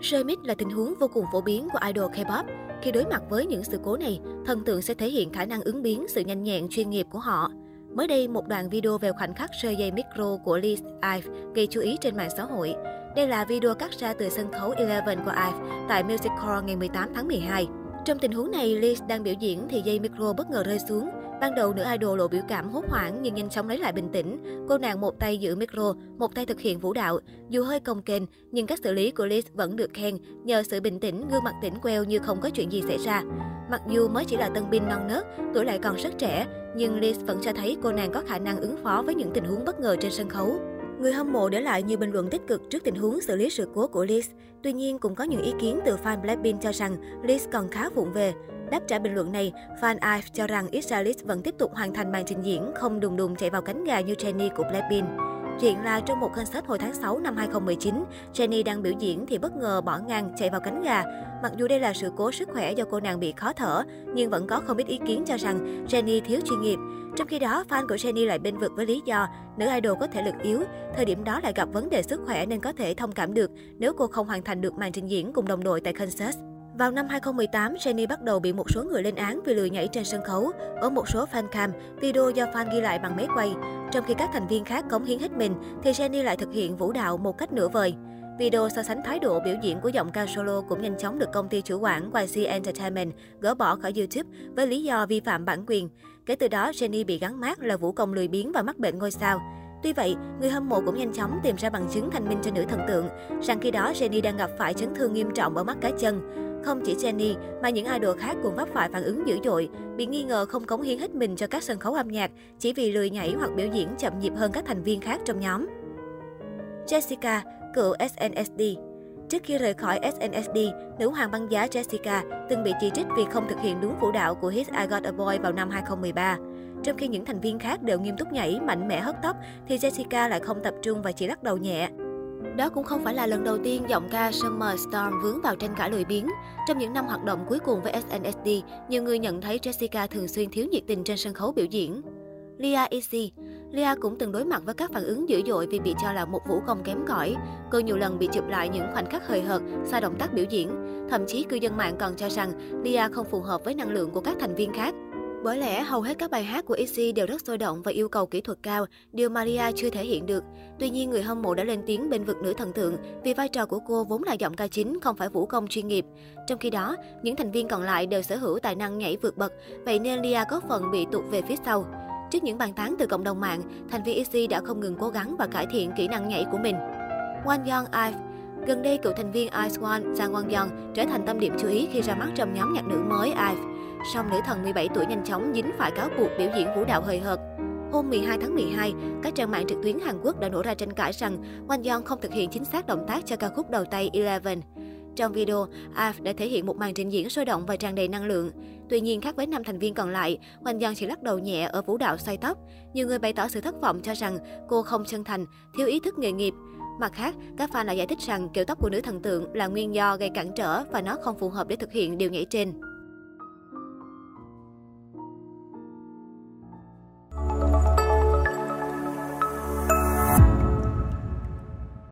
Rơi là tình huống vô cùng phổ biến của idol K-pop. Khi đối mặt với những sự cố này, thần tượng sẽ thể hiện khả năng ứng biến, sự nhanh nhẹn, chuyên nghiệp của họ. Mới đây, một đoạn video về khoảnh khắc rơi dây micro của Liz Ive gây chú ý trên mạng xã hội. Đây là video cắt ra từ sân khấu Eleven của Ive tại Music Hall ngày 18 tháng 12. Trong tình huống này, Liz đang biểu diễn thì dây micro bất ngờ rơi xuống. Ban đầu nữ idol lộ biểu cảm hốt hoảng nhưng nhanh chóng lấy lại bình tĩnh. Cô nàng một tay giữ micro, một tay thực hiện vũ đạo. Dù hơi cồng kềnh, nhưng cách xử lý của Liz vẫn được khen nhờ sự bình tĩnh, gương mặt tỉnh queo như không có chuyện gì xảy ra. Mặc dù mới chỉ là tân binh non nớt, tuổi lại còn rất trẻ, nhưng Liz vẫn cho thấy cô nàng có khả năng ứng phó với những tình huống bất ngờ trên sân khấu. Người hâm mộ để lại nhiều bình luận tích cực trước tình huống xử lý sự cố của Liz. Tuy nhiên, cũng có những ý kiến từ fan Blackpink cho rằng Liz còn khá vụng về. Đáp trả bình luận này, fan IVE cho rằng Israelis vẫn tiếp tục hoàn thành màn trình diễn, không đùng đùng chạy vào cánh gà như Jennie của Blackpink. Chuyện là trong một concert hồi tháng 6 năm 2019, Jennie đang biểu diễn thì bất ngờ bỏ ngang chạy vào cánh gà. Mặc dù đây là sự cố sức khỏe do cô nàng bị khó thở, nhưng vẫn có không ít ý kiến cho rằng Jennie thiếu chuyên nghiệp. Trong khi đó, fan của Jennie lại bên vực với lý do nữ idol có thể lực yếu, thời điểm đó lại gặp vấn đề sức khỏe nên có thể thông cảm được nếu cô không hoàn thành được màn trình diễn cùng đồng đội tại Kansas. Vào năm 2018, Jennie bắt đầu bị một số người lên án vì lười nhảy trên sân khấu. Ở một số fan cam, video do fan ghi lại bằng máy quay. Trong khi các thành viên khác cống hiến hết mình, thì Jennie lại thực hiện vũ đạo một cách nửa vời. Video so sánh thái độ biểu diễn của giọng ca solo cũng nhanh chóng được công ty chủ quản YG Entertainment gỡ bỏ khỏi YouTube với lý do vi phạm bản quyền. Kể từ đó, Jenny bị gắn mát là vũ công lười biếng và mắc bệnh ngôi sao. Tuy vậy, người hâm mộ cũng nhanh chóng tìm ra bằng chứng thanh minh cho nữ thần tượng rằng khi đó Jenny đang gặp phải chấn thương nghiêm trọng ở mắt cá chân. Không chỉ Jenny, mà những idol khác cũng vấp phải phản ứng dữ dội, bị nghi ngờ không cống hiến hết mình cho các sân khấu âm nhạc chỉ vì lười nhảy hoặc biểu diễn chậm nhịp hơn các thành viên khác trong nhóm. Jessica, cựu SNSD Trước khi rời khỏi SNSD, nữ hoàng băng giá Jessica từng bị chỉ trích vì không thực hiện đúng vũ đạo của hit I Got a Boy vào năm 2013. Trong khi những thành viên khác đều nghiêm túc nhảy, mạnh mẽ hất tóc, thì Jessica lại không tập trung và chỉ lắc đầu nhẹ. Đó cũng không phải là lần đầu tiên giọng ca Summer Storm vướng vào tranh cãi lười biếng. Trong những năm hoạt động cuối cùng với SNSD, nhiều người nhận thấy Jessica thường xuyên thiếu nhiệt tình trên sân khấu biểu diễn. Lia Easy Lia cũng từng đối mặt với các phản ứng dữ dội vì bị cho là một vũ công kém cỏi. Cô nhiều lần bị chụp lại những khoảnh khắc hời hợt, sai động tác biểu diễn. Thậm chí cư dân mạng còn cho rằng Lia không phù hợp với năng lượng của các thành viên khác. Bởi lẽ hầu hết các bài hát của Izzy đều rất sôi động và yêu cầu kỹ thuật cao, điều Maria chưa thể hiện được. Tuy nhiên, người hâm mộ đã lên tiếng bên vực nữ thần tượng vì vai trò của cô vốn là giọng ca chính, không phải vũ công chuyên nghiệp. Trong khi đó, những thành viên còn lại đều sở hữu tài năng nhảy vượt bậc, vậy nên Lia có phần bị tụt về phía sau. Trước những bàn tán từ cộng đồng mạng, thành viên EXY đã không ngừng cố gắng và cải thiện kỹ năng nhảy của mình. Won Young Ive Gần đây, cựu thành viên Ice One, Jang Won Young trở thành tâm điểm chú ý khi ra mắt trong nhóm nhạc nữ mới Ive. Song nữ thần 17 tuổi nhanh chóng dính phải cáo buộc biểu diễn vũ đạo hời hợt. Hôm 12 tháng 12, các trang mạng trực tuyến Hàn Quốc đã nổ ra tranh cãi rằng Won Young không thực hiện chính xác động tác cho ca khúc đầu tay Eleven. Trong video, AF đã thể hiện một màn trình diễn sôi động và tràn đầy năng lượng. Tuy nhiên, khác với năm thành viên còn lại, Hoành Giang chỉ lắc đầu nhẹ ở vũ đạo xoay tóc. Nhiều người bày tỏ sự thất vọng cho rằng cô không chân thành, thiếu ý thức nghề nghiệp. Mặt khác, các fan lại giải thích rằng kiểu tóc của nữ thần tượng là nguyên do gây cản trở và nó không phù hợp để thực hiện điều nhảy trên.